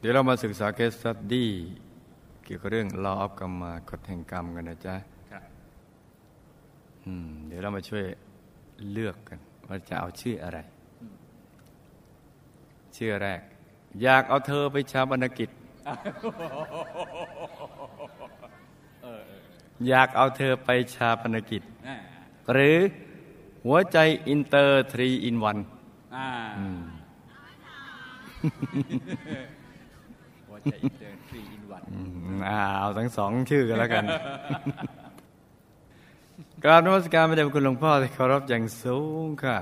เดี๋ยวเรามาศึกษา case study เกี่ยวกับเรื่อง law of กรรมกฎแห่งกรรมกันนะจ๊ะเดี๋ยวเรามาช่วยเลือกกัน ว่าจะเอาชื่ออะไร ชื่อแรก อยากเอาเธอไปชาบรรณกิจ อยากเอาเธอไปฌาปนกิจ หรือหัวใจ inter three in one หัวใจอิน เอาทั้งสองชื่อกันแล้วกัน กราบนมัสการพระเดชคุณหลวงพ่อที่เคารพอย่างสูงค่ะ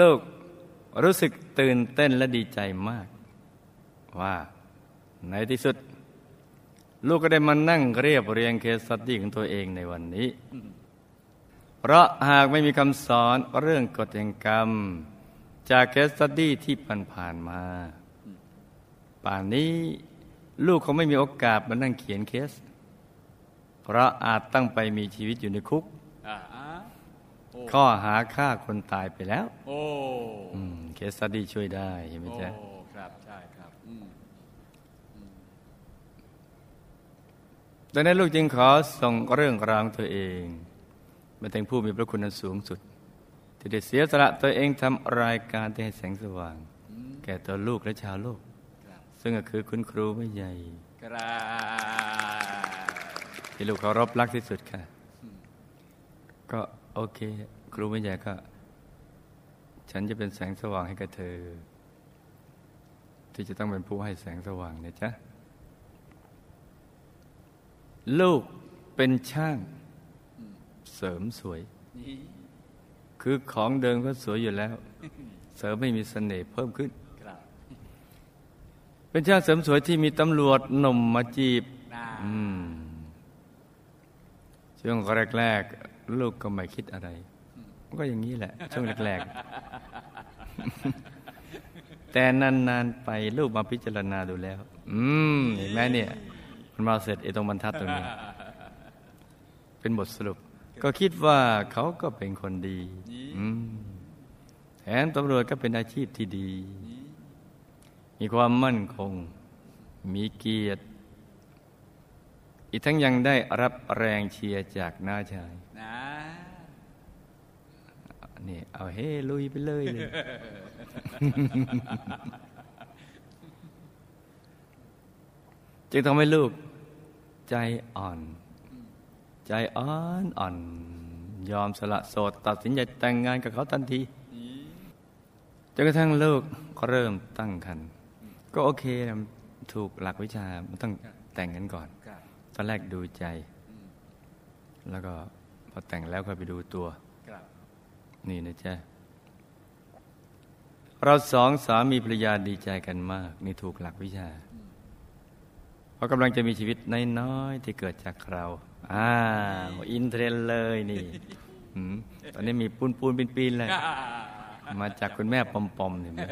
ลูกรู้สึกตื่นเต้นและดีใจมาก ว่าในที่สุด ลูกก็ได้มานั่งเรียบเรียงเคสสตี้ของตัวเองในวันนี้ เพราะหากไม่มีคำสอนเรื่องกฎแห่งกรรม จาก case study ที่ผ่านๆมา ป่านนี้ลูกเขาไม่มีโอกาสมานั่งเขียนเคส เพราะอาจต้องไปมีชีวิตอยู่ในคุก ข้อหาฆ่าคนตายไปแล้ว case study ช่วยได้เห็นไหมจ๊ะดังนั้นลูกจึงขอส่งเรื่องราวตัวเอง มาถึงผู้มีพระคุณสูงสุด ที่ได้เสียสละตัวเองทำรายการที่ให้แสงสว่าง แก่ตัวลูกและชาวโลก ซึ่งก็คือคุณครูไม่ใหญ่ที่ลูกเคารพรักที่สุดค่ะ ก็โอเค ครูไม่ใหญ่ก็ ฉันจะเป็นแสงสว่างให้กับเธอ ที่จะต้องเป็นผู้ให้แสงสว่างเนี่ยจ้ะลูกเป็นช่างเสริมสวย คือของเดิมก็สวยอยู่แล้ว เสริมไม่มีเสน่ห์เพิ่มขึ้น เป็นช่างเสริมสวยที่มีตำรวจหนุ่มมาจีบช่วงแรกๆลูกก็ไม่คิดอะไร ก็อย่างนี้แหละ ช่วงแรกๆแต่นานๆไปลูกมาพิจารณาดูแล้ว อืมเห็นไหมเนี่ย มันมาเสร็จไอ้ตรงบรรทัดตรงนี้ เป็นบทสรุป ก็คิดว่าเขาก็เป็นคนดีแถมตำรวจก็เป็นอาชีพที่ดี มีความมั่นคง มีเกียรติ อีกทั้งยังได้รับแรงเชียร์จากน้าชายนี่เอาเฮ้ลุยไปเลยเลย จึงทำให้ลูกใจอ่อน ใจอ่อนอ่อน ยอมสละโสด ตัดสินใจแต่งงานกับเขาทันทีจนกระทั่งลูกเริ่มตั้งคันก็โอเคนะถูกหลักวิชามันต้องแต่งกันก่อน ตอนแรกดูใจ แล้วก็พอแต่งแล้วค่อยไปดูตัว นี่นะจ๊ะเราสองสามีภรรยาดีใจกันมาก นี่ถูกหลักวิชา เพราะกำลังจะมีชีวิตน้อยๆที่เกิดจากเรา อ่าอินเทรนเลยนี่ตอนนี้มีปูนปูนปีนปีนเลย มาจากคุณแม่ปอมปอมเห็นไหม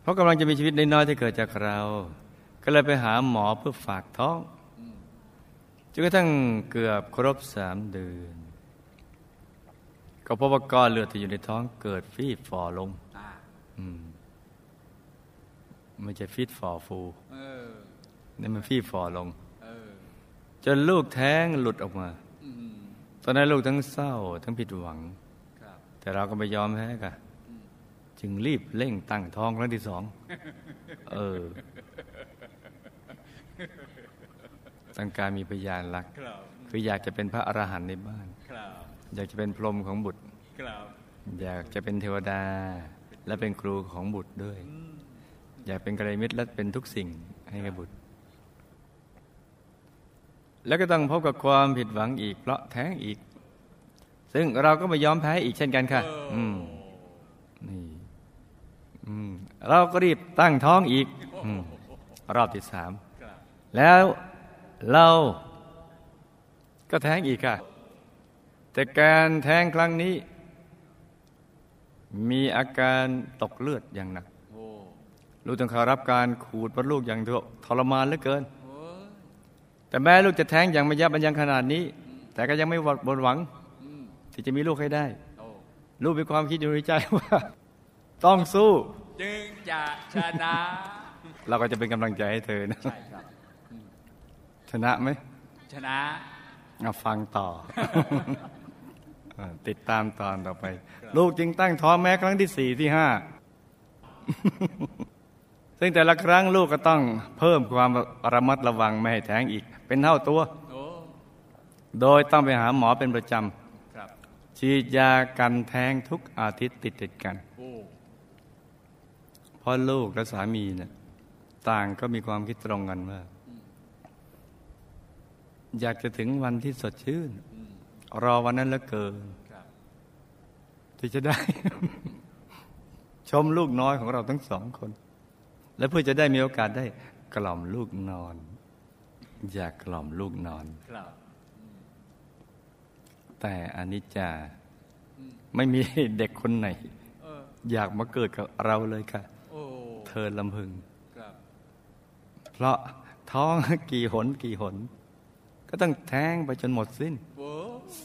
เพราะกำลังจะมีชีวิตน้อยๆที่เกิดจากเรา ก็เลยไปหาหมอเพื่อฝากท้องจนกระทั่งเกือบครบสามเดือน ก็พบว่าก้อนเลือดที่อยู่ในท้องเกิดฟีบฝ่อลงอืมไม่ใช่ฟิตฟอร์ฟูนี่มันฟีฟอร์ลง จนลูกแท้งหลุดออกมาตอนนั้นลูกทั้งเศร้าทั้งผิดหวัง แต่เราก็ไม่ยอมแพ้กันจึงรีบเร่งตั้งท้องครั้งที่สอง เออตั้งการมีพยานรัก คืออยากจะเป็นพระอรหันต์ในบ้าน อยากจะเป็นพรหมของบุตร อยากจะเป็นเทวดา และเป็นครูของบุตรด้วย อยากเป็นกระไรมิตรและเป็นทุกสิ่งให้กับบุตร แล้วก็ต้องพบกับความผิดหวังอีก เพราะแท้งอีก ซึ่งเราก็ไม่ยอมแพ้อีกเช่นกันค่ะ อืมนี่อืมเราก็รีบตั้งท้องอีกอรอบที่สามแล้วเราก็แท้งอีกค่ะ แต่การแท้งครั้งนี้ มีอาการตกเลือดอย่างหนักลูกต้องเข้ารับการขูดบรรลูกอย่างทรมานเหลือเกิน แต่แม่ลูกจะแท้งอย่างไม่ยับมันยังขนาดนี้ แต่ก็ยังไม่บนหวังที่จะมีลูกให้ได้ ลูกมีความคิดอยู่ในใจว่า ต้องสู้ จึงจะชนะ เราก็จะเป็นกำลังใจให้เธอนะใช่ครับชนะไหมชนะเอาฟังต่อเออติดตามตอนต่อไป ลูกจึงตั้งท้องแม้ครั้งที่สี่ที่ห้า ซึ่งแต่ละครั้งลูกก็ต้องเพิ่มความระมัดระวังไม่ให้แท้งอีก เป็นเท่าตัวโอ้โดยต้องไปหาหมอเป็นประจครับำฉีดยากันแท้งทุกอาทิตย์ติดติดๆกันโอ้เพราะลูกและสามีเนี่ยต่างก็มีความคิดตรงกันว่าอยากจะถึงวันที่สดชื่น รอวันนั้นเหลือเกินครับที่จะได้ ชมลูกน้อยของเราทั้งสองคน และเพื่อจะได้มีโอกาสได้กล่อมลูกนอน อยากกล่อมลูกนอนครับแต่อนิจจาไม่มีเด็กคนไหนเอออยากมาเกิดกับเราเลยค่ะโอ้เธอลำพึงครับเพราะท้องกี่หนกี่หน ก็ต้องแท้งไปจนหมดสิ้นโอ้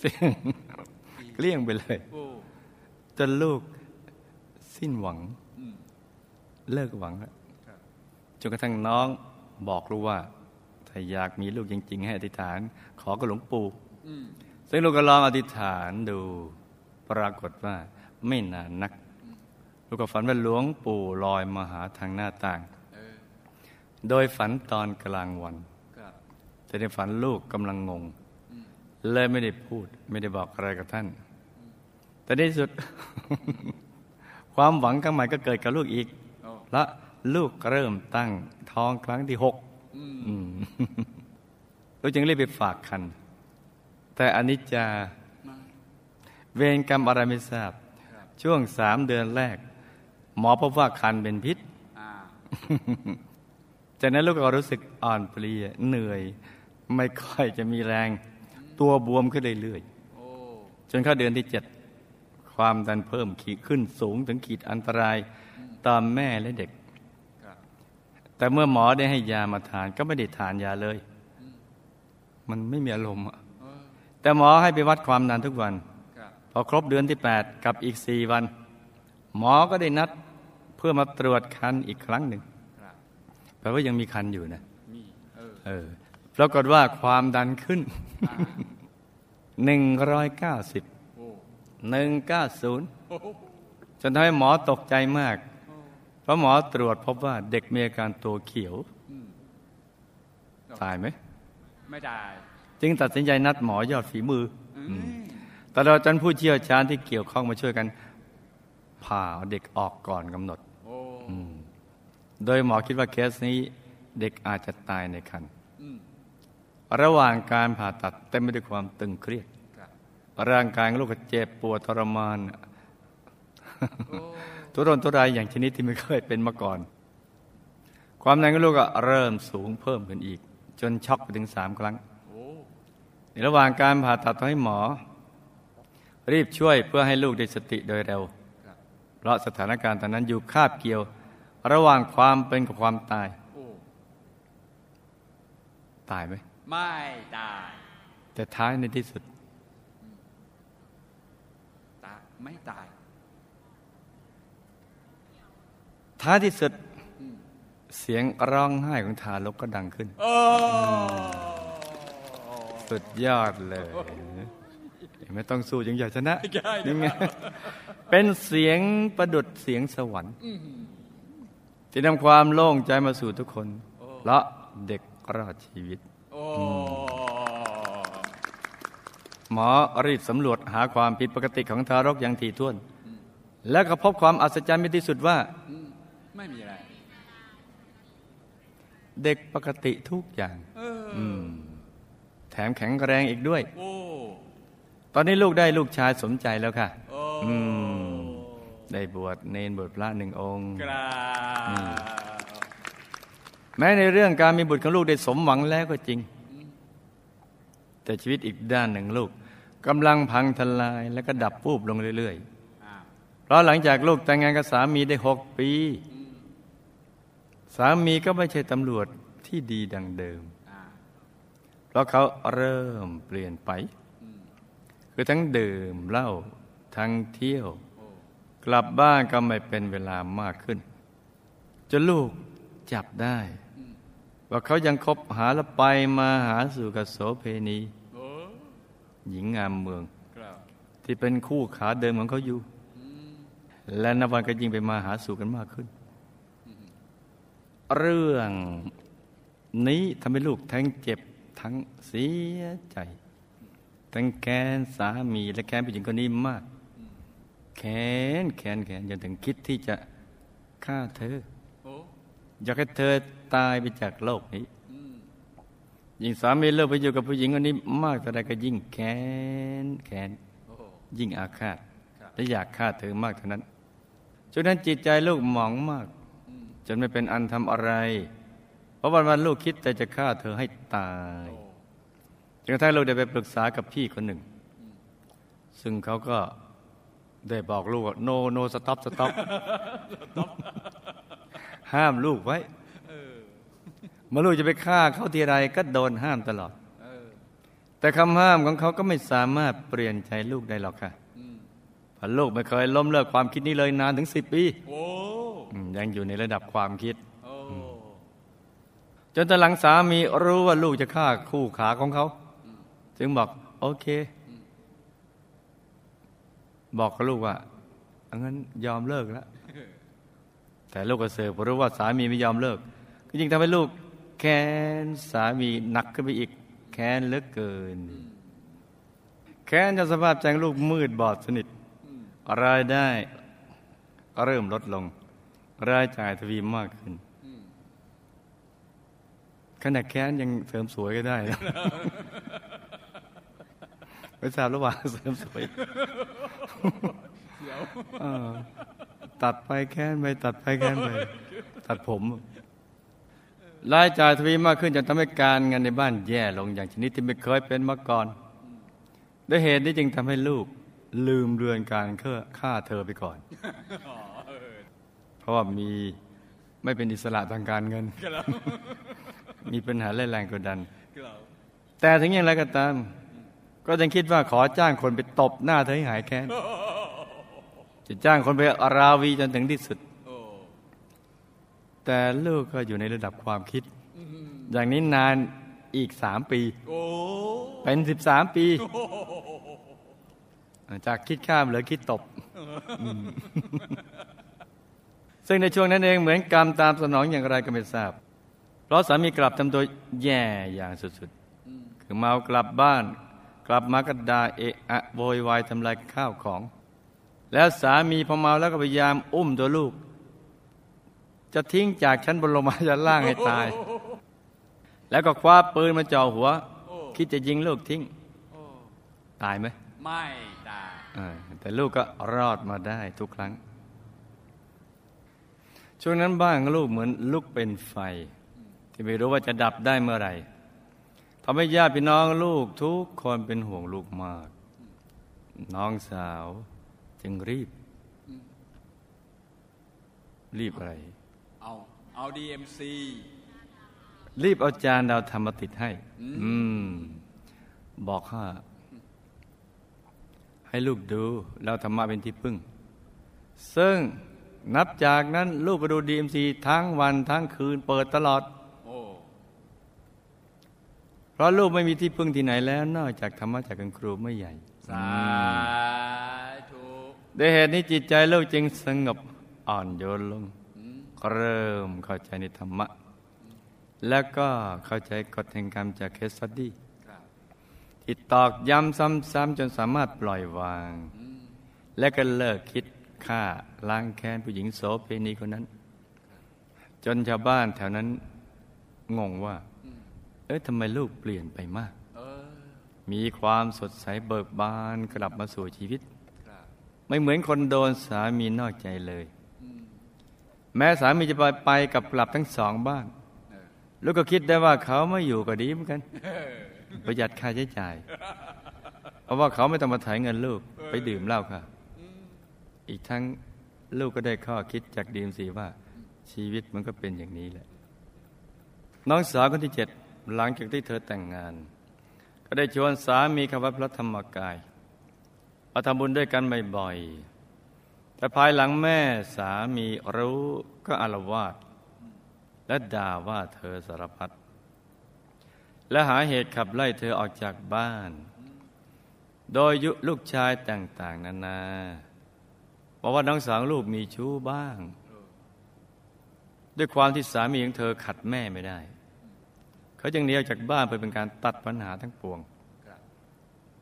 สิ้นเกลี้ยงไปเลยโอ้จนลูกสิ้นหวังอืมเลิกหวังแล้วครับ จนกระทั่งน้องบอกลูกว่า ถ้าอยากมีลูกจริง ๆ ให้อธิษฐาน ขอกับหลวงปู่อืมซึ่งลูกก็ลองอธิษฐานดูปรากฏว่าไม่นานนัก ลูกก็ฝันว่าหลวงปู่ลอยมาหาทางหน้าต่างเออโดยฝันตอนกลางวันครับแต่ในฝันลูกกำลังงง เลยไม่ได้พูด ไม่ได้บอกอะไรกับท่าน แต่ในที่สุด ความหวังข้างใหม่ก็เกิดกับลูกอีกโอ้และ ลูกเริ่มตั้งท้องครั้งที่หกอืมอืมลูกจึงรีบไปฝากคัน แต่อนิจจามาเวรกรรมอะไรไม่ทราบครับช่วงสามเดือนแรก หมอพบว่าคันเป็นพิษอ่าจากนั้นลูกก็รู้สึกอ่อนเพลียเหนื่อย ไม่ค่อยจะมีแรง ตัวบวมขึ้นเรื่อยโอ้ๆจนเข้าเดือนที่เจ็ดความดันเพิ่มขีดขึ้นสูงถึงขีดอันตรายต่อแม่และเด็กครับ แต่เมื่อหมอได้ให้ยามาทานก็ไม่ได้ทานยาเลย มันไม่มีอารมณ์อะเออแต่หมอให้ไปวัดความดันทุกวันครับพอครบเดือนที่ 8 กับอีกสี่วัน หมอก็ได้นัดเพื่อมาตรวจคันอีกครั้งหนึ่งครับแปลว่ายังมีคันอยู่นะมีเออเออปรากฏว่าความดันขึ้นหนึ่งร้อยเก้าสิบโอ้หนึ่งเก้าศูนย์โอ้โหจนทำให้หมอตกใจมากเพราะหมอตรวจพบว่าเด็กมีอาการตัวเขียวอืมตายไหม ไม่ได้จึงตัดสินใจนัดหมอยอดฝีมืออืมตลอดจนผู้เชี่ยวชาญที่เกี่ยวข้องมาช่วยกันผ่าเอาเด็กออกก่อนกำหนดโอ้โดยหมอคิดว่าเคสนี้เด็กอาจจะตายในครรภ์อืมระหว่างการผ่าตัดเต็มไปด้วยความตึงเครียดครับร่างกายของลูกก็เจ็บปวดทรมานโอ้ ทุรนทุรายอย่างชนิดที่ไม่เคยเป็นมาก่อน ความดันของลูกก็เริ่มสูงเพิ่มขึ้นอีก จนช็อกไปถึงสามครั้งโอ้ในระหว่างการผ่าตัดต้องให้หมอ รีบช่วยเพื่อให้ลูกได้สติโดยเร็วครับเพราะสถานการณ์ตอนนั้นอยู่คาบเกี่ยว ระหว่างความเป็นกับความตายโอ้ตายไหมไม่ตาย แต่ท้ายในที่สุด ตายไม่ตาย ท้ายที่สุดเสียงร้องไห้ของทารกก็ดังขึ้นโอ้สุดยอดเลย ไม่ต้องสู้ยังอยากชนะใช่ยังไงเป็นเสียงประดุดเสียงสวรรค์ที่นำความโล่งใจมาสู่ทุกคนเพราะเด็กรอดชีวิตโอ้หมอรีบสำรวจหาความผิดปกติของทารกอย่างถี่ถ้วน แล้วก็พบความอัศจรรย์เป็นที่สุดว่าอืม ไม่มีอะไร เด็กปกติทุกอย่างเอออมแถมแข็งแรงอีกด้วยโอ้ตอนนี้ลูกได้ลูกชายสมใจแล้วค่ะโอ้อืมได้บวชเนนบวชพระหนึ่งองค์กราบแม้ในเรื่องการมีบุตรของลูกได้สมหวังแล้วก็จริง แต่ชีวิตอีกด้านหนึ่งลูกกำลังพังทลายและก็ดับวูบลงเรื่อยอ่าๆเพราะหลังจากลูกแต่งงานกับสามีได้หกปี สามีก็ไม่ใช่ตำรวจที่ดีดังเดิมอ่าเพราะเขาเริ่มเปลี่ยนไปอืมคือทั้งดื่มเหล้าทั้งเที่ยวโอ้กกลับบ้านก็ไม่เป็นเวลามากขึ้น จนลูกจับได้ ว่าเขายังคบหาและไปมาหาสู่กับโสเพณีโอ้หญิงงามเมืองครับที่เป็นคู่ขาเดิมของเขาอยู่ และนับวันก็ยิ่งไปมาหาสู่กันมากขึ้น เรื่องนี้ทำให้ลูกทั้งเจ็บทั้งเสียใจ ทั้งแค้นสามีและแค้นผู้หญิงคนนี้มาก แค้นแค้นแค้นจนถึงคิดที่จะฆ่าเธออยากให้เธอตายไปจากโลกนี้ยิ่งสามีเลิกไปอยู่กับผู้หญิงคนนี้มากเท่าใดก็ยิ่งแค้นแค้นยิ่งอาฆาตและอยากฆ่าเธอมากเท่านั้นจนนั้นจิตใจลูกหมองมาก จนไม่เป็นอันทำอะไร เพราะวันวันๆลูกคิดแต่จะฆ่าเธอให้ตายโอ้จนกระทั่งลูกได้ไปปรึกษากับพี่คนหนึ่ง ซึ่งเขาก็ได้บอกลูกว่า no no stop stop ห้ามลูกไว้เออเมื่อลูกจะไปฆ่าเขาทีไรก็โดนห้ามตลอดเออแต่คำห้ามของเขาก็ไม่สามารถเปลี่ยนใจลูกได้หรอกค่ะอืมเพราะลูกไม่เคยล้มเลิกความคิดนี้เลยนานถึงสิบปี โอ้อืม ยังอยู่ในระดับความคิดโอ้จนตอนหลังสามีรู้ว่าลูกจะฆ่าคู่ขาของเขา จึงบอกโอเค บอกกับลูกว่าอังั้นยอมเลิกแล้ว แต่ลูกก็เสือกเพราะรู้ว่าสามีไม่ยอมเลิก ก็ยิ่งทำให้ลูกแค้นสามีหนักขึ้นไปอีก แค้นเหลือเกิน แค้นจนสภาพใจของลูกมืดบอดสนิทรายได้ก็เริ่มลดลง รายจ่ายทวีมากขึ้นอืมขณะแค้นยังเสริมสวยก็ได้นะไม่ทราบระหว่างเสริมสวยเดี๋ยวเออตัดไปแค้นไปตัดไปแค้นไปตัดผมรายจ่ายทวีมากขึ้นจนทำให้การงานในบ้านแย่ลงอย่างชนิดที่ไม่เคยเป็นมาก่อน ด้วยเหตุนี้จึงทำให้ลูกลืมเรือนการฆ่าเธอไปก่อนอ๋อเออเพ ราะว่ามีไม่เป็นอิสระทางการเงินครับมีปัญหาเล่นแรงกดดันครับแต่ถึงอย่างไรก็ตาม ก็ยังคิดว่าขอจ้างคนไปตบหน้าเธอให้หายแค้น จะจ้างคนไปราวีจนถึงที่สุดโอ้แต่ลูกก็อยู่ในระดับความคิดอืมอย่างนี้นานอีกสามปีโอ้เป็นสิบสามปี จากคิดข้ามเหลือคิดตบม ซึ่งในช่วงนั้นเองเหมือนกรรมตามสนองอย่างไรก็ไม่ทราบ เพราะสามีกลับทำตัวแย่อย่างสุดๆ คือเมากลับบ้าน กลับมาก็ด่าเอะอะโวยวายทำลายข้าวของ แล้วสามีพอเมาแล้วก็พยายามอุ้มตัวลูก จะทิ้งจากชั้นบนลงมาชั้นล่างให้ตาย แล้วก็คว้าปืนมาจ่อหัว คิดจะยิงลูกทิ้งโอ้ตายไหมไม่ตายอ่าแต่ลูกก็รอดมาได้ทุกครั้ง ช่วงนั้นบ้านของลูกเหมือนลุกเป็นไฟ ที่ไม่รู้ว่าจะดับได้เมื่อไหร่ทำให้ญาติพี่น้องลูกทุกคนเป็นห่วงลูกมาก น้องสาวจึงรีบ รีบอะไร เอาเอา DMC รีบเอาจานดาวธรรมมาติดให้อืมอืม บอกว่าให้ลูกดูแล้วธรรมะเป็นที่พึ่ง ซึ่ง นับจากนั้นลูกก็ดูดีเอ็มซีทั้งวันทั้งคืนเปิดตลอดโอ้เพราะลูกไม่มีที่พึ่งที่ไหนแล้ว นอกจากธรรมะจากคุณครูไม่ใหญ่ สาธุด้วยเหตุนี้จิตใจลูกจึงสงบอ่อนโยนลงอืมเริ่มเข้าใจในธรรมะ แล้วก็เข้าใจกฎแห่งกรรมจากเคสสตดี้ครับที่ตอกย้ำซ้ำๆจนสามารถปล่อยวางอืมและก็เลิกคิด ฆ่าล้างแค้นผู้หญิงโสเพณีคนนั้น จนชาวบ้านแถวนั้นงงว่า เอ๊ะทำไมลูกเปลี่ยนไปมาก มีความสดใสเบิกบานกลับมาสู่ชีวิต ไม่เหมือนคนโดนสามีนอกใจเลยมแม้สามีจะไปไปกับกลับทั้งสองบ้าน ลูกก็คิดได้ว่าเขาไม่อยู่ก็ดีเหมือนกัน ประหยัดค่าใช้จ่าย เพราะว่าเขาไม่ต้องมาถ่ายเงินลูกไปดื่มเหล้าค่ะ อีกทั้งลูกก็ได้ข้อคิดจากดีมสีว่าชีวิตมันก็เป็นอย่างนี้แหละ น้องสาวคนที่เจ็ดหลังจากที่เธอแต่งงาน ก็ได้ชวนสามีเข้าวัดพระธรรมกายมาทำบุญด้วยกันบ่อยๆแต่ภายหลังแม่สามีรู้ก็อารวาสและด่าว่าเธอสารพัดและหาเหตุขับไล่เธอออกจากบ้าน โดยยุลูกชายต่าง ๆ นานา บอกว่าน้องสาวลูกมีชู้บ้าง ด้วยความที่สามีของเธอขัดแม่ไม่ได้ เขาจึงหนีออกจากบ้านไปเป็นการตัดปัญหาทั้งปวง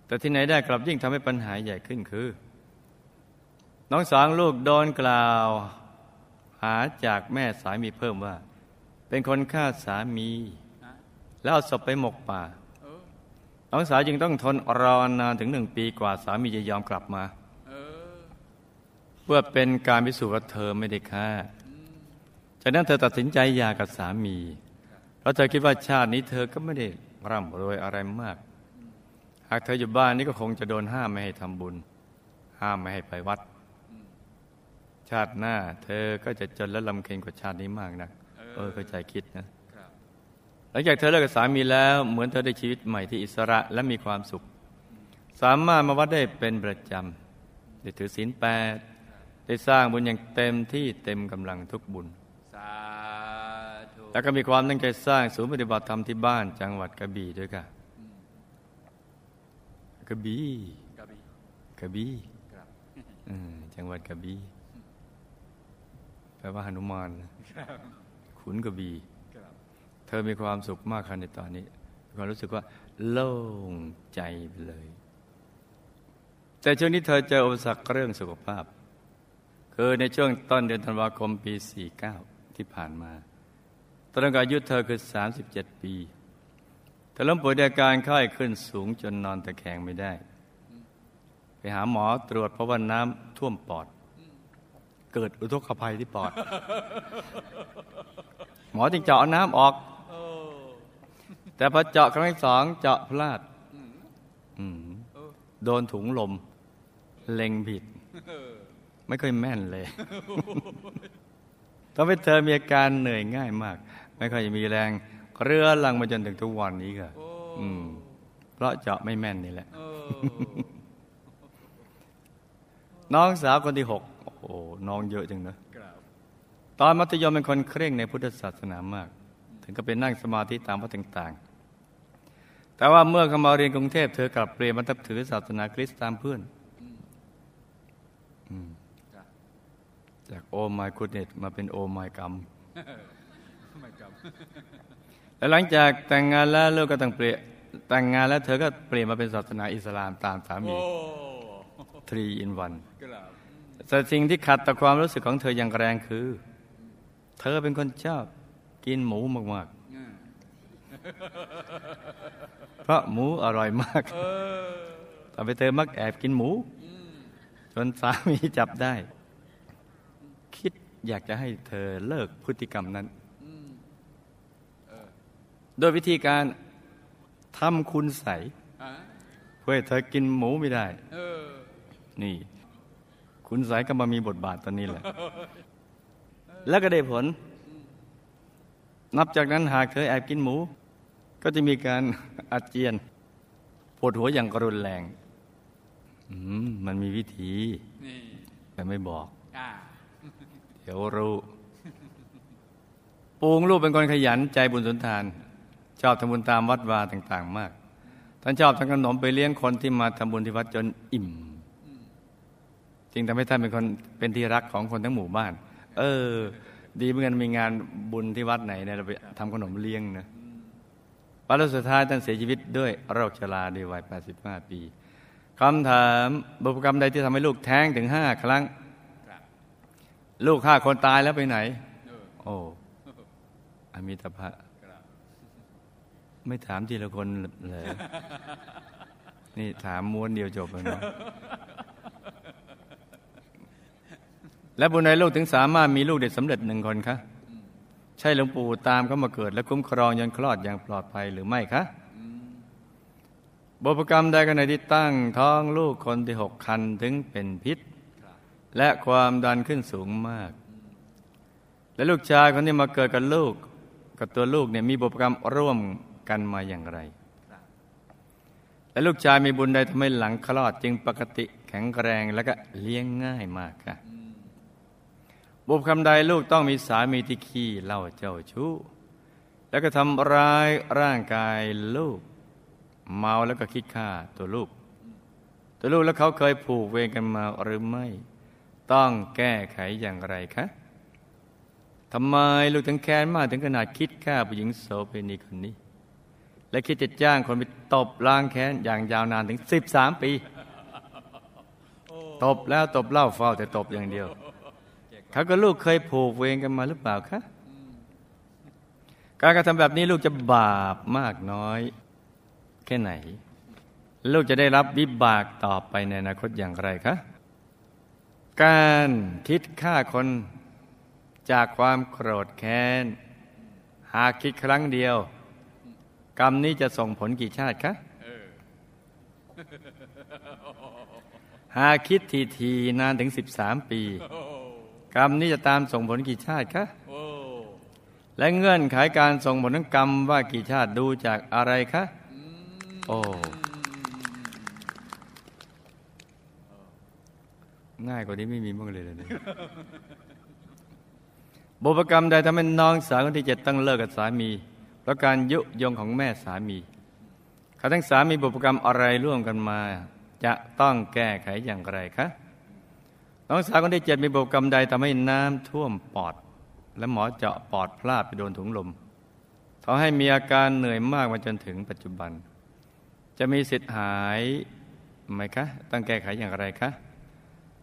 แต่ที่ไหนได้กลับยิ่งทำให้ปัญหาใหญ่ขึ้นคือ น้องสาวลูกโดนกล่าว หาจากแม่สามีเพิ่มว่า เป็นคนฆ่าสามี แล้วเอาศพไปหมกป่า น้องสาวจึงต้องทนรอนานถึงหนึ่งปีกว่าสามีจะยอมกลับมา เพื่อเป็นการพิสูจน์ว่าเธอไม่ได้ฆ่าจากนั้นเธอตัดสินใจหย่ากับสามีเพราะเธอคิดว่าชาตินี้เธอก็ไม่ได้ร่ำรวยอะไรมาก หากเธออยู่บ้านนี่ก็คงจะโดนห้ามไม่ให้ทำบุญ ห้ามไม่ให้ไปวัด ชาติหน้า เธอก็จะจนและลำเค็ญกว่าชาตินี้มากนะเออเข้าใจคิดนะครับหลังจากเธอเลิกกับสามีแล้ว เหมือนเธอได้ชีวิตใหม่ที่อิสระและมีความสุข สามารถมาวัดได้เป็นประจำได้ถือศีลแปด ได้สร้างบุญอย่างเต็มที่เต็มกำลังทุกบุญสาธุแล้วก็มีความตั้งใจสร้างศูนย์ปฏิบัติธรรมที่บ้านจังหวัดกระบี่ด้วยค่ะกระบี่กระบี่กระบี่ครับอืมจังหวัดกระบี่แปลว่าหนุมานขุนกระบี่ครับเธอมีความสุขมากค่ะในตอนนี้มีความรู้สึกว่า โล่งใจไปเลย แต่ช่วงนี้เธอเจออุปสรรคเรื่องสุขภาพ คือในช่วงต้นเดือนธันวาคมปี 49 ที่ผ่านมาตอนนั้นอายุเธอคือ 37 ปีเธอเริ่มป่วยด้วยอาการไข้ขึ้นสูงจนนอนตะแคงไม่ได้ ไปหาหมอตรวจเพราะว่าน้ำท่วมปอด เกิดอุทกภัยที่ปอด หมอจึงเจาะน้ำออก แต่พอเจาะครั้งที่สองเจาะพลาดโดนถุงลม เล็งผิด ไม่ค่อยแม่นเลยทำให้เธอมีอาการเหนื่อยง่ายมาก ไม่ค่อยจะมีแรง เรือลังมาจนถึงทุกวันนี้ค่ะโอ้อืมเพราะเจาะไม่แม่นนี่แหละเออน้องสาวคนที่หกโอ้โหน้องเยอะจังนะครับตอนมัธยมเป็นคนเคร่งในพุทธศาสนามาก ถึงก็ไปนั่งสมาธิตามวัดต่างๆ แต่ว่าเมื่อเข้ามาเรียนกรุงเทพเธอกลับเปลี่ยนมาทับถือศาสนาคริสต์ตามเพื่อน อืมครับ จากโอมายคุณเนตมาเป็นโอมายกรรมไม่ครับและหลังจากแต่งงานแล้วเลิกก็ต้องเปลี่ยนแต่งงานแล้วเธอก็เปลี่ยนมาเป็นศาสนาอิสลามตามสามีโอ้ three in one ครับแต่สิ่งที่ขัดต่อความรู้สึกของเธออย่างแรงคือ เธอเป็นคนชอบกินหมูมากอืมๆเพราะหมูอร่อยมากเออต่อไปเธอมักแอบกินหมูอืมจนสามีจับได้คิด อยากจะให้เธอเลิกพฤติกรรมนั้นอืมเออโดยวิธีการทำคุณใสยอะเพื่อให้เธอกินหมูไม่ได้เออนี่ คุณใสยก็มามีบทบาทตอนนี้แหละ แล้วก็ได้ผล นับจากนั้นหากเธอแอบกินหมู ก็จะมีการอาเจียนปวดหัวอย่างกรุนแรงอืมมันมีวิธีนี่แต่ไม่บอกอ่า เดี๋ยวรู้ ปูงลูกเป็นคนขยันใจบุญสุนทาน ชอบทำบุญตามวัดวาต่าง ๆ มาก ท่านชอบทำขนมไปเลี้ยงคนที่มาทำบุญที่วัดจนอิ่ม จึงทำให้ท่านเป็นคนเป็นที่รักของคนทั้งหมู่บ้าน เออ ดีเหมือนกันมีงานบุญที่วัดไหนเนี่ยเราไปทำขนมเลี้ยงนะวันสุดท้ายท่านเสียชีวิตด้วยโรคชราด้วยวัย 85 ปีคำถามบุพกรรมใดที่ทำให้ลูกแท้งถึงห้าครั้ง ลูกฆ่าคนตายแล้วไปไหนเออโอ้อมิตภะครับไม่ถามทีละคนเลยนี่ถามม้วนเดียวจบเลยนะและบุญในลูกถึงสามารถมีลูกเด็กสำเร็จหนึ่งคนคะใช่หลวงปู่ตามเขามาเกิด และคุ้มครองยันคลอดอย่างปลอดภัยหรือไม่คะอืมบุพกรรมใดกันในที่ตั้งท้องลูกคนที่หกคันถึงเป็นพิษครับ และความดันขึ้นสูงมาก และลูกชายคนที่มาเกิดกับลูก กับตัวลูกเนี่ยมีบุพกรรมร่วมกันมาอย่างไร และลูกชายมีบุญใดทำให้หลังคลอดจึงปกติแข็งแรงและก็เลี้ยงง่ายมากค่ะบุพคำใดลูกต้องมีสามีที่ขี้เล่าเจ้าชู้แล้วก็ทำร้ายร่างกายลูก เมาแล้วก็คิดฆ่าตัวลูก ตัวลูกแล้วเขาเคยผูกเวรกันมาหรือไม่ ต้องแก้ไขอย่างไรคะทำไมลูกถึงแค้นมากถึงขนาดคิดฆ่าผู้หญิงโสเภณีคนนี้ และคิดจะจ้างคนไปตบล้างแค้นอย่างยาวนานถึงสิบสามปี ตบแล้วตบเล่าเฝ้าแต่ตบอย่างเดียว เขาก็ลูกเคยผูกเวรกันมาหรือเปล่าคะ การกระทำแบบนี้ลูกจะบาปมากน้อย แค่ไหน ลูกจะได้รับวิบากต่อไปในอนาคตอย่างไรคะ การคิดฆ่าคนจากความโกรธแค้น หากคิดครั้งเดียว กรรมนี้จะส่งผลกี่ชาติคะหากคิดทีทีๆนานถึง13ปี กรรมนี้จะตามส่งผลกี่ชาติคะโอ้และเงื่อนไขการส่งผลของกรรมว่ากี่ชาติดูจากอะไรคะ โอ้ ง่ายกว่านี้ไม่มีบ้างเลยเลยนี่ยบุพกรรมใดทำให้น้องสาวคนที่เจ็ดต้องเลิกกับสามี เพราะการยุยงของแม่สามีเขาทั้งสามีบุพกรรมอะไรร่วมกันมา จะต้องแก้ไขอย่างไรคะน้องสาวคนที่เจ็ดมีบุพกรรมใดทำให้น้ำท่วมปอด และหมอเจาะปอดพลาดไปโดนถุงลมทำให้มีอาการเหนื่อยมากมาจนถึงปัจจุบัน จะมีสิทธิ์หายไหมคะ ต้องแก้ไขอย่างไรคะ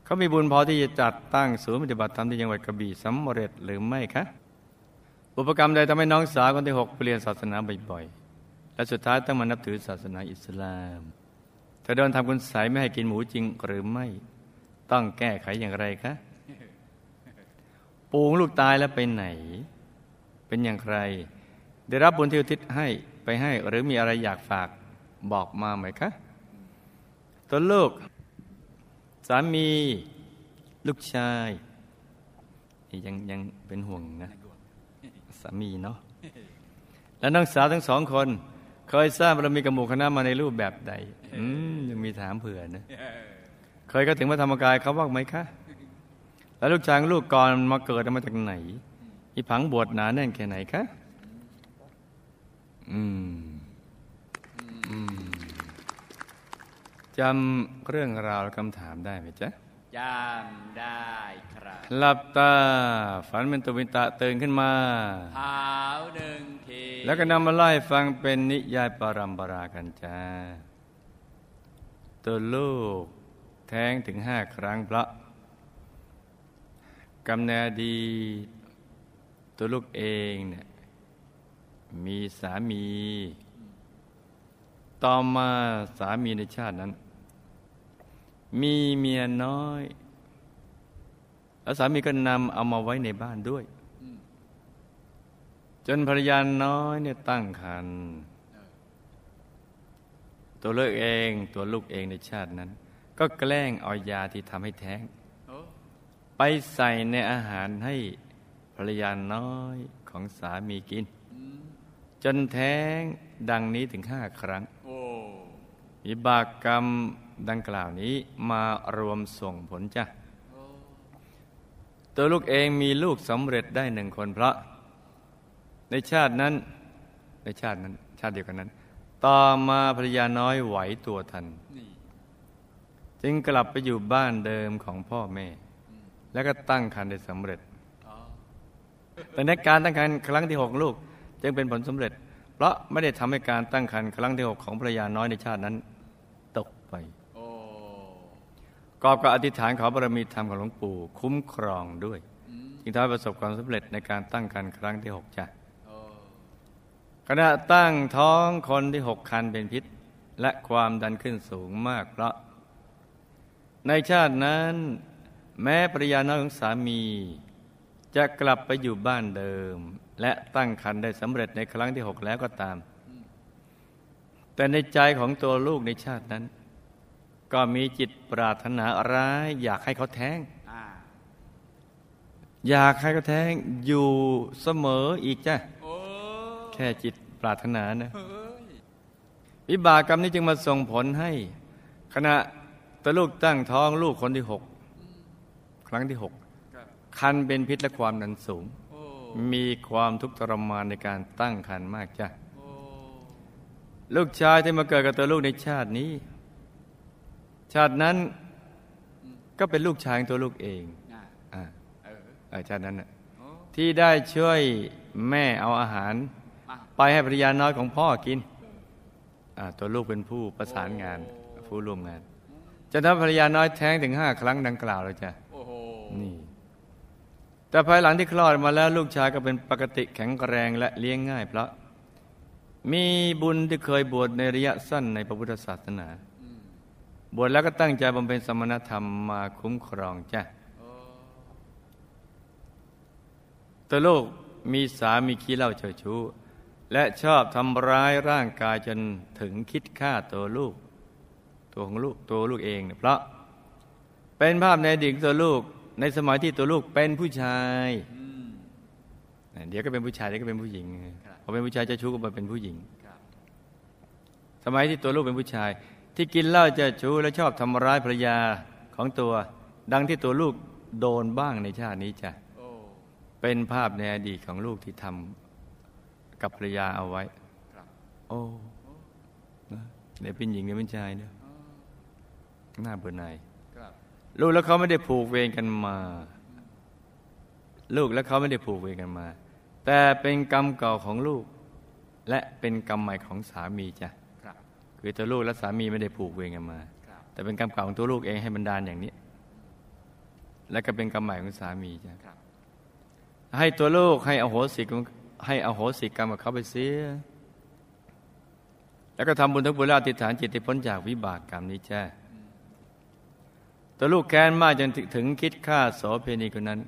เขามีบุญพอที่จะจัดตั้งศูนย์ปฏิบัติธรรมที่จังหวัดกระบี่สำเร็จหรือไม่คะอุปกรรมใดทำให้น้องสาวคนที่หกเปลี่ยนศาสนาบ่อยๆ และสุดท้ายต้องมานับถือศาสนาอิสลามเธอโดนทำคุณใสยไม่ให้กินหมูจริงหรือไม่ ต้องแก้ไขอย่างไรคะ ปูงลูกตายแล้วไปไหน เป็นอย่างไร ได้รับบุญที่อุทิศให้ไปให้หรือมีอะไรอยากฝากบอกมาไหมคะตัวลูกามีลูกชายยังยังเป็นห่วงนะ สามีเนาะแล้วน้องสาวทั้งสองคน เคยสร้างบารมีกับหมู่คณะมาในรูปแบบใด อืมยังมีถามเผื่อนะ เคยก็ถึงพระธรรมกายเขาว่าไหมคะ แล้วลูกชายลูกก่อนมาเกิดมาจากไหนอีผังบวชหนาแน่นแค่ไหนคะ อืม จำเรื่องราวและคำถามได้ไหมจ๊ะจำได้ครับ หลับตา ฝันเป็นตุวินตะตื่นขึ้นมาเท้าหนึ่งทีแล้วก็นำมาไล่ฟังเป็นนิยายปรัมปรากันจ้า ตัวลูก แท้งถึงห้าครั้งเพราะกำเนิดดี ตัวลูกเองเนี่ยมีสามี ต่อมาสามีในชาตินั้น มีเมียน้อยแล้วสามีก็นำเอามาไว้ในบ้านด้วย จนภรรยาน้อยเนี่ยตั้งครรภ์ตัวเลือกเองตัวลูกเองในชาตินั้น ก็แกล้งเอายาที่ทำให้แท้งโอ้ไปใส่ในอาหารให้ภรรยาน้อยของสามีกินอืมจนแท้งดังนี้ถึงห้าครั้งโอ้วิบากกรรม ดังกล่าวนี้มารวมส่งผลจ้ะโอ้ตัวลูกเองมีลูกสำเร็จได้หนึ่งคนเพราะ ในชาตินั้น ในชาตินั้น ชาติเดียวกันนั้น ต่อมาภรรยาน้อยไหวตัวทันนี่จึงกลับไปอยู่บ้านเดิมของพ่อแม่ แล้วก็ตั้งครรภ์ได้สำเร็จอ๋อแต่ในการตั้งครรภ์ครั้งที่หกลูก จึงเป็นผลสำเร็จ เพราะไม่ได้ทำให้การตั้งครรภ์ครั้งที่หกของภรรยาน้อยในชาตินั้น ตกไปโอ้ กอบกับอธิษฐานขอบารมีธรรมของหลวงปู่คุ้มครองด้วยอืมจึงทำให้ประสบความสำเร็จในการตั้งครรภ์ครั้งที่หกจ้ะโอ้ขณะตั้งท้องคนที่หกคันเป็นพิษ และความดันขึ้นสูงมากเพราะ ในชาตินั้น แม้ภรรยาน้อยของสามี จะกลับไปอยู่บ้านเดิม และตั้งครรภ์ได้สำเร็จในครั้งที่หกแล้วก็ตาม แต่ในใจของตัวลูกในชาตินั้น ก็มีจิตปรารถนาร้าย อยากให้เขาแท้งอ่าอยากให้เขาแท้งอยู่เสมออีกจ้ะโอ้แค่จิตปรารถนานะเฮ้ยวิบากกรรมนี้จึงมาส่งผลให้ ขณะตัวลูกตั้งท้องลูกคนที่หกครั้งที่หกครับคันเป็นพิษและความดันสูงโอ้มีความทุกข์ทรมานในการตั้งครรภ์มากจ้ะโอ้ลูกชายที่มาเกิดกับตัวลูกในชาตินี้ ชาตินั้นก็เป็นลูกชายของตัวลูกเองน่ะอ่าเออเออชาตินั้นน่ะโอ้ที่ได้ช่วยแม่เอาอาหารมาไปให้ภรรยาน้อยของพ่อกินอ่าตัวลูกเป็นผู้ประสานงานผู้ร่วมงานจนทำให้ภรรยาน้อยแท้งถึงห้าครั้งดังกล่าวเลยจ้ะโอ้โหนี่ แต่ภายหลังที่คลอดมาแล้วลูกชายก็เป็นปกติแข็งแรงและเลี้ยงง่ายเพราะมีบุญที่เคยบวชในระยะสั้นในพระพุทธศาสนาอืม บวชแล้วก็ตั้งใจบำเพ็ญสมณธรรมมาคุ้มครองจ้ะโอ้ตัวลูกมีสามีขี้เหล้าเจ้าชู้ และชอบทำร้ายร่างกายจนถึงคิดฆ่าตัวลูก ตัวของลูกตัวลูกเองเนี่ยเพราะ เป็นภาพในอดีตของตัวลูกในสมัยที่ตัวลูกเป็นผู้ชายอืมเดี๋ยวก็เป็นผู้ชายเดี๋ยวก็เป็นผู้หญิงครับพอเป็นผู้ชายเจ้าชู้ก็มาเป็นผู้หญิงครับสมัยที่ตัวลูกเป็นผู้ชาย ที่กินเหล้าเจ้าชู้และชอบทำร้ายภรรยาของตัว ดังที่ตัวลูกโดนบ้างในชาตินี้จ้ะโอ้เป็นภาพในอดีตของลูกที่ทำกับภรรยาเอาไว้ครับโอ้นะเดี๋ยวเป็นหญิงเดี๋ยวเป็นชายเนี่ยอ๋อน่าเบื่อหน่ายครับลูกแล้วเขาไม่ได้ผูกเวรกันมา ลูกและเขาไม่ได้ผูกเวรกันมา แต่เป็นกรรมเก่าของลูก และเป็นกรรมใหม่ของสามีจ้ะ ครับคือตัวลูกและสามีไม่ได้ผูกเวรกันมาครับแต่เป็นกรรมเก่าของตัวลูกเองให้บันดาลอย่างนี้ และก็เป็นกรรมใหม่ของสามีจ้ะครับให้ตัวลูกให้อโหสิกรรมให้อโหสิกรรมกับเขาไปเสีย แล้วก็ทำบุญทั้งบุญและอธิษฐานจิตให้พ้นจากวิบากกรรมนี้จ้าตัวลูกแค้นมากจนถึงคิดฆ่าโสเพณีคนนั้น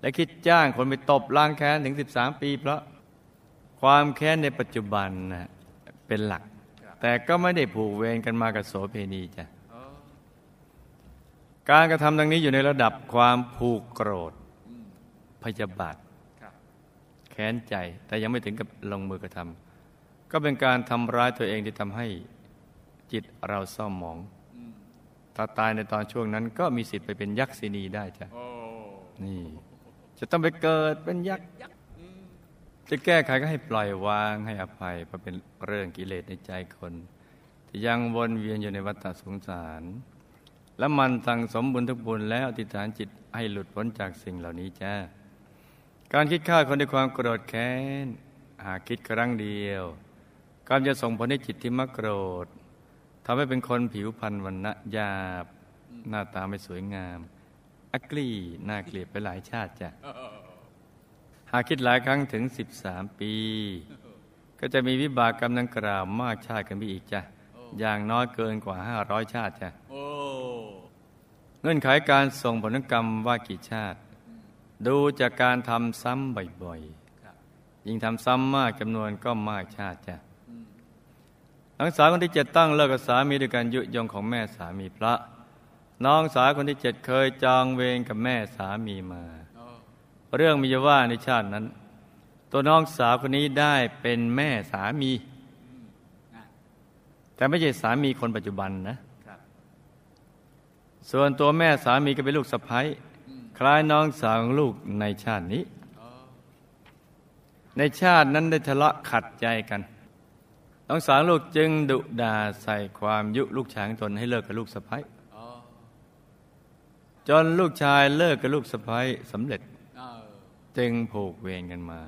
และคิดจ้างคนไปตบล้างแค้นถึง 13 ปี เพราะความแค้นในปัจจุบันนะเป็นหลัก แต่ก็ไม่ได้ผูกเวรกันมากับโสเพณีจ้ะโอ้การกระทำดังนี้อยู่ในระดับความผูกโกรธอืมพยาบาทครับแค้นใจแต่ยังไม่ถึงกับลงมือกระทำก็เป็นการทำร้ายตัวเองที่ทำให้จิตเราเศร้าหมองอืมถ้าตายในตอนช่วงนั้น ก็มีสิทธิ์ไปเป็นยักษินีได้จ้ะโอ้นี่ จะต้องไปเกิดเป็นยักษ์อืม จะแก้ไขก็ให้ปล่อยวางให้อภัยเพราะเป็นเรื่องกิเลสในใจคน ที่ยังวนเวียนอยู่ในวัฏสงสาร และมันสั่งสมบุญทุกบุญแล้วอธิษฐานจิตให้หลุดพ้นจากสิ่งเหล่านี้จ้าการคิดฆ่าคนด้วยความโกรธแค้น หากคิดครั้งเดียวก็จะส่งผลให้จิตที่มักโกรธทำให้เป็นคนผิวพรรณวันณะหยาบ หน้าตาไม่สวยงามอักลีน่าเกลียดไปหลายชาติจ้ะ หากคิดหลายครั้งถึง 13 ปี ก็จะมีวิบากกรรมดังกล่าวมากชาติกันไปอีกจ้ะ อย่างน้อยเกินกว่า 500 ชาติจ้ะเงื่อนไขการส่งผลกรรมว่ากี่ชาติ ดูจากการทำซ้ำบ่อยๆ ยิ่งทำซ้ำมากจำนวนก็มากชาติจ้ะน้องสาวคนที่เจ็ดตั้งเลิกกับสามีด้วยการยุยงของแม่สามีพระ น้องสาวคนที่เจ็ดเคยจองเวรกับแม่สามีมา เรื่องมีอยู่ว่าในชาตินั้น ตัวน้องสาวคนนี้ได้เป็นแม่สามีอะแต่ไม่ใช่สามีคนปัจจุบันนะครับส่วนตัวแม่สามีก็เป็นลูกสะใภ้อืมคล้ายน้องสาวของลูกในชาตินี้โอ้ในชาตินั้นได้ทะเลาะขัดใจกัน น้องสาวลูกจึงดุด่าใส่ความยุลูกชายของตนให้เลิกกับลูกสะใภ้โอ้จนลูกชายเลิกกับลูกสะใภ้สำเร็จเออ จึงผูกเวรกันมา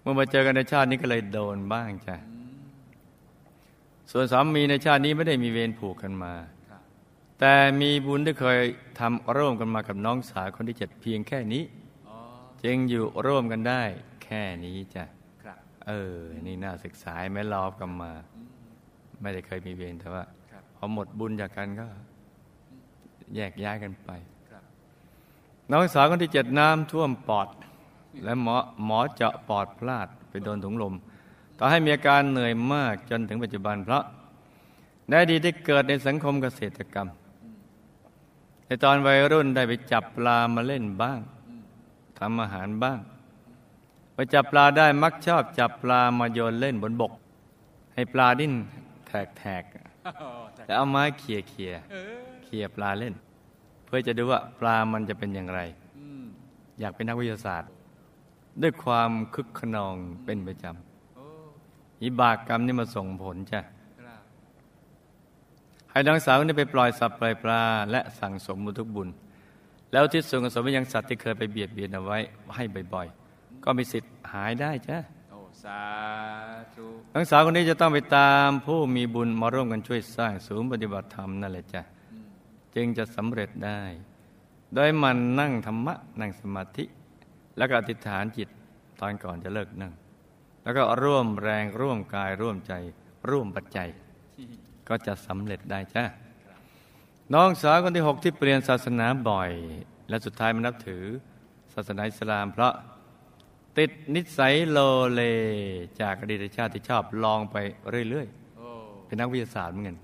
เมื่อมาเจอกันในชาตินี้ก็เลยโดนบ้างจ้ะอืมส่วนสามีในชาตินี้ไม่ได้มีเวรผูกกันมาครับแต่มีบุญที่เคยทำร่วมกันมากับน้องสาวคนที่เจ็ดเพียงแค่นี้โอ้จึงอยู่ร่วมกันได้แค่นี้จ้ะครับเออ นี่น่าศึกษาไหม่รอบกันมาอืมไม่ได้เคยมีเวรแต่ว่าครับพอหมดบุญจากกันก็ แยกย้ายกันไปครับน้องสาวคนที่เจ็ดน้ำท่วมปอด และหมอหมอเจาะปอดพลาดไปโดนถุงลมต่อให้มีอาการเหนื่อยมากจนถึงปัจจุบันเพราะในอดีตได้เกิดในสังคมเกษตรกรรม ในตอนวัยรุ่นได้ไปจับปลามาเล่นบ้างทำอาหารบ้างไปจับปลาได้มักชอบจับปลามาโยนเล่นบนบก ให้ปลาดิ้นแทกแต่ๆแล้วเอาไม้เขี่ยเขี่ยเออเขี่ยปลาเล่น เพื่อจะดูว่าปลามันจะเป็นอย่างไร อยากเป็นนักวิทยาศาสตร์ ด้วยความคึกขนองเป็นประจโอ้ำอิบากกรรมนี่มาส่งผลจ้ะครับให้น้องสาวนี่ไปปล่อยสัตว์ปล่อยปลา และสั่งสมบุญทุกบุญ แล้วที่ส่วนกุศลไปยังสัตว์ที่เคยไปเบียดเบียนเอาไว้ให้บ่อยๆ ก็มีสิทธิ์หายได้จ้ะโอ้สาธุน้องสาวคนนี้จะต้องไปตามผู้มีบุญมาร่วมกันช่วยสร้างศูนย์ปฏิบัติธรรมนั่นแหละจ้ะอืมจึงจะสำเร็จได้ โดยมันนั่งธรรมะ นั่งสมาธิ แล้วก็อธิษฐานจิตตอนก่อนจะเลิกนั่ง แล้วก็ร่วมแรงร่วมกายร่วมใจ ร่วมปัจจัย ก็จะสำเร็จได้จ้ะน้องสาวคนที่หกที่เปลี่ยนศาสนาบ่อย และสุดท้ายมานับถือ ศาสนาอิสลาม เพราะติดนิสัยโลเลจากอดีตชาติที่ชอบลองไปเรื่อยๆเป็นนักวิทยาศาสตร์เหมือนกัน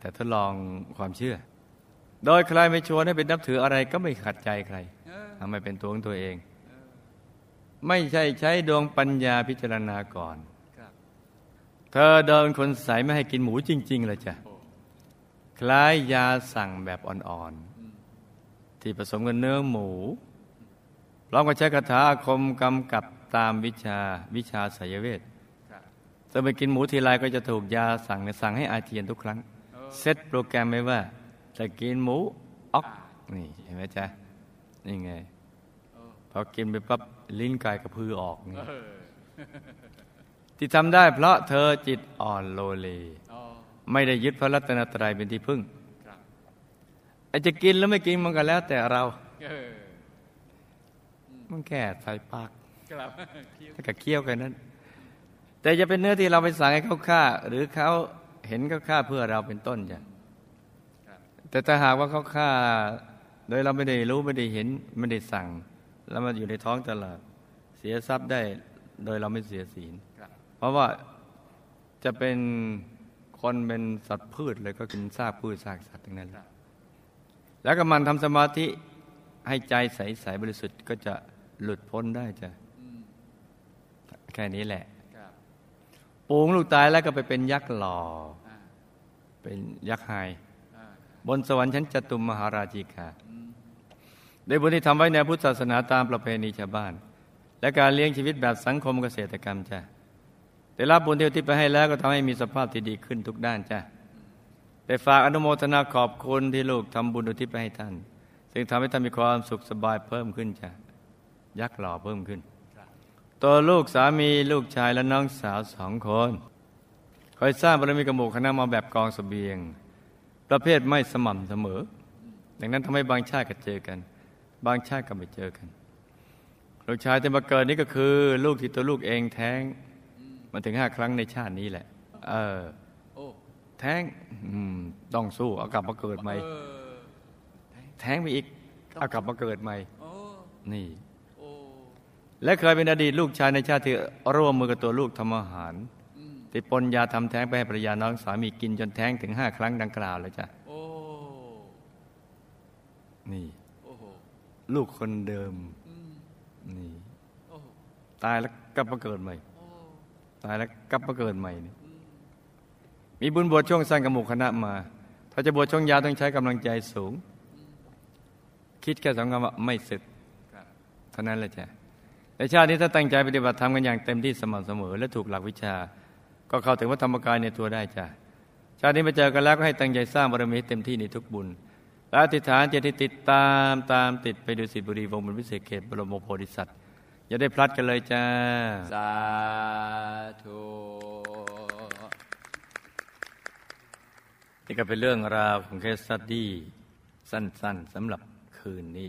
แต่ทดลองความเชื่อ โดยใครไม่ชวนให้เป็นนับถืออะไรก็ไม่ขัดใจใครทำให้เป็นตัวของตัวเอง ไม่ใช่ใช้ดวงปัญญาพิจารณาก่อนครับเธอเดินคนใสไม่ให้กินหมูจริงๆเลยจ้ะโอ้คล้ายยาสั่งแบบอ่อนอืมๆที่ผสมกับเนื้อหมูพร้อมกับใช้คาถาอาคมกำกับตามวิชาวิชาไสยเวทครับถ้าไปกินหมูทีไรก็จะถูกยาสั่งเนี่ยสั่งให้อาเจียนทุกครั้งเออเซตโปรแกรมไว้ว่าจะกินหมูออกนี่เห็นไหมจ๊ะนี่ไงโอ้พอกินไปปั๊บ ลิ้นกายกระพือออกนี่เออที่ทำได้เพราะเธอจิตอ่อนโลเลอ๋อไม่ได้ยึดพระรัตนตรัยเป็นที่พึ่งครับไอ้จะกินแล้วไม่กินมันก็แล้วแต่เราเออมันแค่ใส่ปากครับคิ้วแล้วก็เคี้ยวกันนั้น แต่จะเป็นเนื้อที่เราไปสั่งให้เขาฆ่า หรือเขาเห็นเขาฆ่าเพื่อเราเป็นต้นจ้ะครับแต่ถ้าหากว่าเขาฆ่า โดยเราไม่ได้รู้ไม่ได้เห็นไม่ได้สั่ง แล้วมันอยู่ในท้องตลาด เสียทรัพย์ได้โดยเราไม่เสียศีลครับเพราะว่าจะเป็นคนเป็นสัตว์พืชเลยก็กินซากพืชซากสัตว์ทั้งนั้นครับแล้วก็มันทำสมาธิให้ใจใสๆบริสุทธิ์ก็จะหลุดพ้นได้จ้ะอืมแค่นี้แหละครับปูงลูกตายแล้วก็ไปเป็นยักษ์หล่ออ่าเป็นยักษ์ไฮอ่าบนสวรรค์ชั้นจตุมมหาราชิกา อืมโดยบุญที่ทำไว้ในพุทธศาสนาตามประเพณีชาวบ้าน และการเลี้ยงชีวิตแบบสังคมเกษตรกรรมจ้ะแต่รับบุญที่อุที่ไปให้แล้วก็ทำให้มีสภาพที่ดีขึ้นทุกด้านจ้ะแต่ฝากอนุโมทนาขอบคุณที่ลูกทำบุญอุทิศไปให้ท่าน ซึ่งทำให้ท่านมีความสุขสบายเพิ่มขึ้นจ้ะยักษ์หล่อเพิ่มขึ้น ตัวลูกสามีลูกชายและน้องสาวสองคนคอยสร้างบารมีกบหมูคณะมาแบบกองสเสบียง ประเภทไม่สม่ำเสมอ ดังนั้นทำให้บางชาติก็เจอกัน บางชาติก็ไม่เจอกัน ลูกชายที่มาเกิดนี่ก็คือ ลูกที่ตัวลูกเองแท้งมาถึงห้าครั้งในชาตินี้แหละ เออแท้งต้องสู้เอากลับมาเกิดใหม่แท้งไปอีกเอากลับมาเกิดใหม่นี่และเคยเป็นอดีตลูกชายในชาติที่ร่วมมือกับตัวลูกทำอาหารอืมที่ปนยาทำแท้งไปให้ภรรยาน้องสามีกินจนแท้งถึงห้าครั้งดังกล่าวเลยจ้ะนี่ ลูกคนเดิมมนี่ตายแล้วกลับมาเกิดใหม่ ตายแล้วกลับมาเกิดใหม่นี่มีบุญบวชช่วงสั้นกับหมู่คณะมา ถ้าจะบวชช่วงยาวต้องใช้กำลังใจสูง คิดแค่สองคำว่าไม่ศึกครับเท่านั้นแหละจ้ะในชาตินี้ถ้าตั้งใจปฏิบัติธรรมกันอย่างเต็มที่สม่ำเสมอ และถูกหลักวิชา ก็เข้าถึงวัฒธรรมกายในตัวได้จ้ะชาตินี้มาเจอกันแล้วก็ให้ตั้งใจสร้างบารมีเต็มที่ในทุกบุญ และอธิษฐานจะที่ติดตามตามติดไปดูสิทธิบุรีวงศ์บนวิเศษเขตบรมโพธิสัตว์อย่าได้พลัดกันเลยจ้า สาธุนี่ก็เป็นเรื่องราวของเคสสตดี้สั้นๆสำหรับคืนนี้